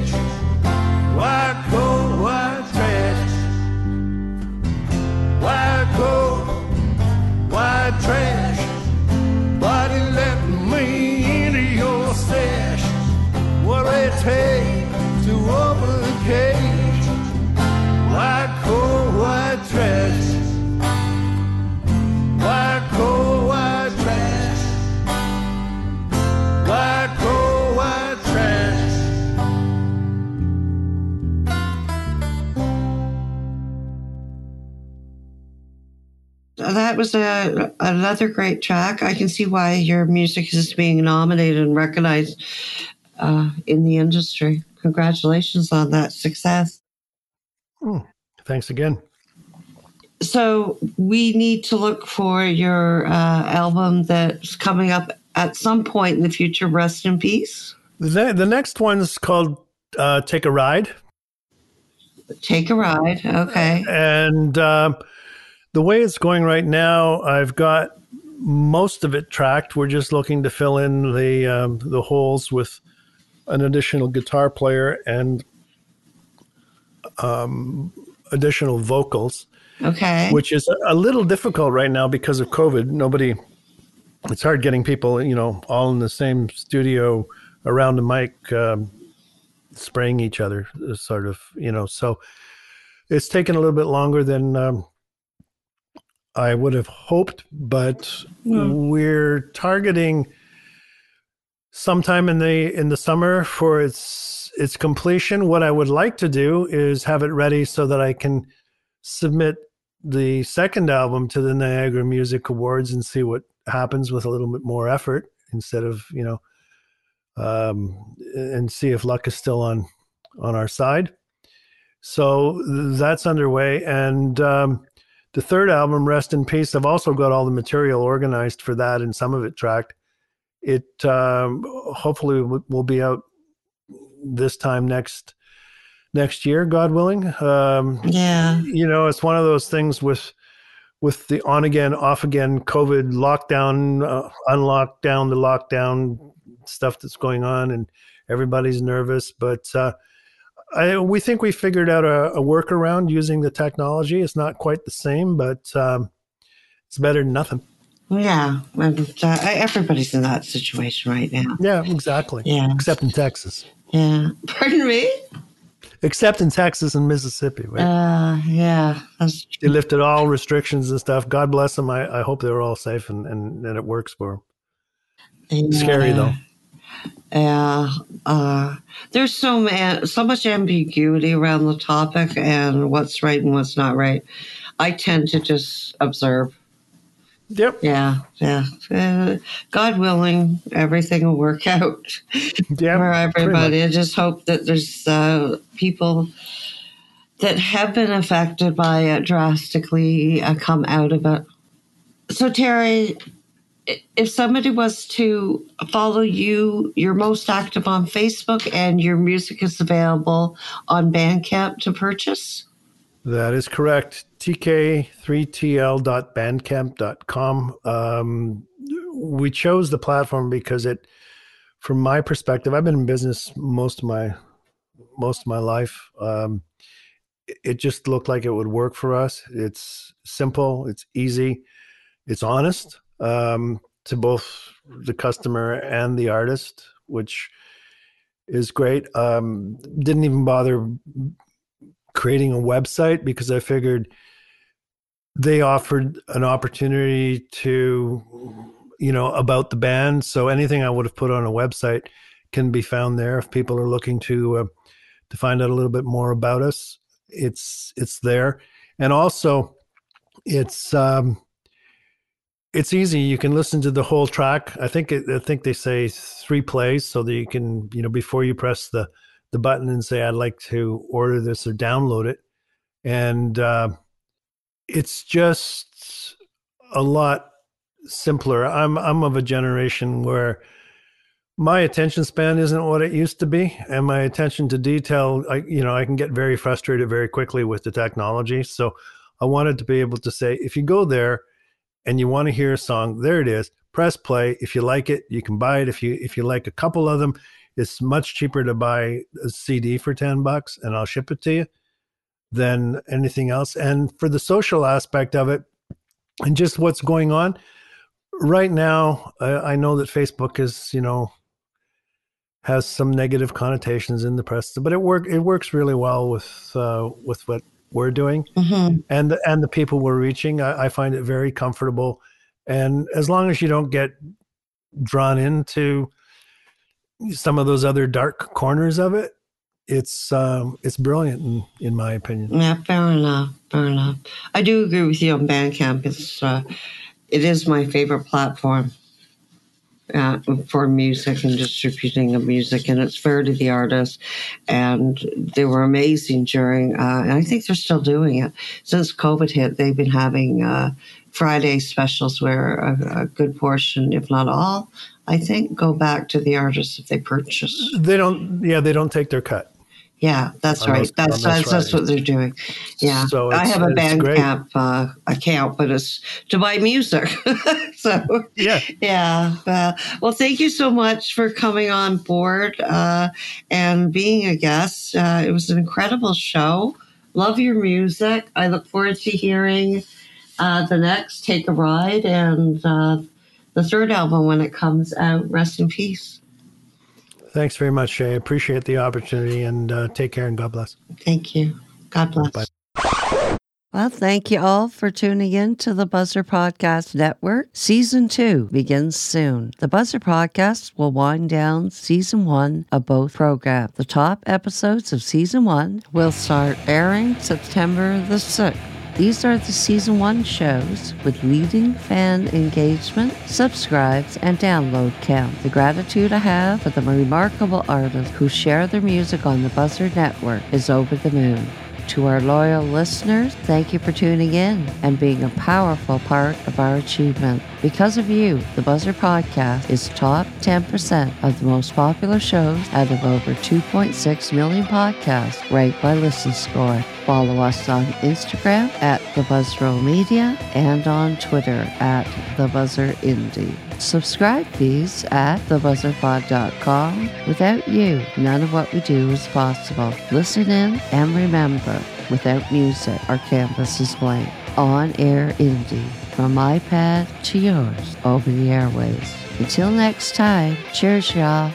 That was a, another great track. I can see why your music is being nominated and recognized uh, in the industry. Congratulations on that success. Thanks again. So we need to look for your uh, album that's coming up at some point in the future. Rest in peace. The, the next one's called uh, Take a Ride. Take a ride. Okay. And um, the way it's going right now, I've got most of it tracked. We're just looking to fill in the um, the holes with an additional guitar player and um, additional vocals, Okay. which is a little difficult right now because of COVID. Nobody, it's hard getting people, you know, all in the same studio around the mic, um, spraying each other, sort of, you know. So it's taken a little bit longer than um, I would have hoped, but we're targeting sometime in the in the summer for its its completion. What I would like to do is have it ready so that I can submit the second album to the Niagara Music Awards and see what happens with a little bit more effort instead of you know um, and see if luck is still on on our side. So that's underway, and um, the third album, Rest in Peace, I've also got all the material organized for that, and some of it tracked. It um, hopefully will be out this time next next year, God willing. Um, yeah. you know, it's one of those things with with the on again, off again, COVID lockdown, uh, unlock down the lockdown stuff that's going on, and everybody's nervous. But uh, I, we think we figured out a, a workaround using the technology. It's not quite the same, but um, it's better than nothing. Yeah. Everybody's in that situation right now. Yeah, exactly. Yeah. Except in Texas. Yeah. Pardon me? Except in Texas and Mississippi. Right? Uh, yeah. That's they lifted all restrictions and stuff. God bless them. I, I hope they're all safe and, and, and it works for them. Scary though. Yeah, uh, there's so ma- so much ambiguity around the topic and what's right and what's not right. I tend to just observe. Yep. Yeah, yeah. Uh, God willing, everything will work out Yeah. for everybody. I just hope that there's uh, people that have been affected by it drastically uh, come out of it. So, Terry, if somebody was to follow you, you're most active on Facebook and your music is available on Bandcamp to purchase. That is correct. tk3tl.bandcamp.com. Um, we chose the platform because it, from my perspective, I've been in business most of my most of my life. Um, it- it just looked like it would work for us. It's simple, it's easy, it's honest um, to both the customer and the artist, which is great. Um, didn't even bother creating a website because I figured they offered an opportunity to, you know, about the band. So anything I would have put on a website can be found there if people are looking to uh, to find out a little bit more about us. It's it's there, and also it's um, it's easy. You can listen to the whole track. I think it, I think they say three plays so that you can you know before you press the the button and say I'd like to order this or download it, and uh, it's just a lot simpler. I'm I'm of a generation where my attention span isn't what it used to be and my attention to detail I you know I can get very frustrated very quickly with the technology so I wanted to be able to say if you go there and you want to hear a song there it is. Press play. If you like it you can buy it. If you if you like a couple of them it's much cheaper to buy a CD for 10 bucks and I'll ship it to you than anything else. And for the social aspect of it and just what's going on right now I, I know that Facebook is you know has some negative connotations in the press, but it work it works really well with uh, with what we're doing Mm-hmm. and the, and the people we're reaching. I, I find it very comfortable, and as long as you don't get drawn into some of those other dark corners of it, it's um, it's brilliant in, in my opinion. Yeah, fair enough. Fair enough. I do agree with you on Bandcamp. It's uh, it is my favorite platform uh, for music and distributing of music, and it's fair to the artists. And they were amazing during, uh, and I think they're still doing it since COVID hit. They've been having uh, Friday specials where a, a good portion, if not all, I think, go back to the artists if they purchase. They don't, yeah, they don't take their cut. Yeah, that's right. those- that's that's, that's what they're doing. Yeah, So I have a. Bandcamp uh, account, but it's to buy music. so Yeah, yeah. Uh, well, thank you so much for coming on board uh, and being a guest. Uh, it was an incredible show. Love your music. I look forward to hearing uh, the next Take a Ride and uh, the third album when it comes out. Rest in peace. Thanks very much, Shay. Appreciate the opportunity, and uh, take care and God bless. Thank you. God bless. Bye. Well, thank you all for tuning in to the Buzzr Podcast Network. Season two begins soon. The Buzzr Podcast will wind down season one of both programs. The top episodes of season one will start airing September the 6th. These are the season one shows with leading fan engagement, subscribes, and download count. The gratitude I have for the remarkable artists who share their music on the Buzzr Network is over the moon. To our loyal listeners, thank you for tuning in and being a powerful part of our achievement. Because of you, the Buzzr Podcast is top 10% of the most popular shows out of over 2.6 million podcasts ranked by Listen Score. Follow us on Instagram at The Buzzroll Media and on Twitter at The Buzzr Indie. Subscribe please at thebuzzrpod.com. Without you, none of what we do is possible. Listen in and remember, without music, our campus is blank. On air indie, from iPad to yours, over the airways. Until next time, cheers, y'all.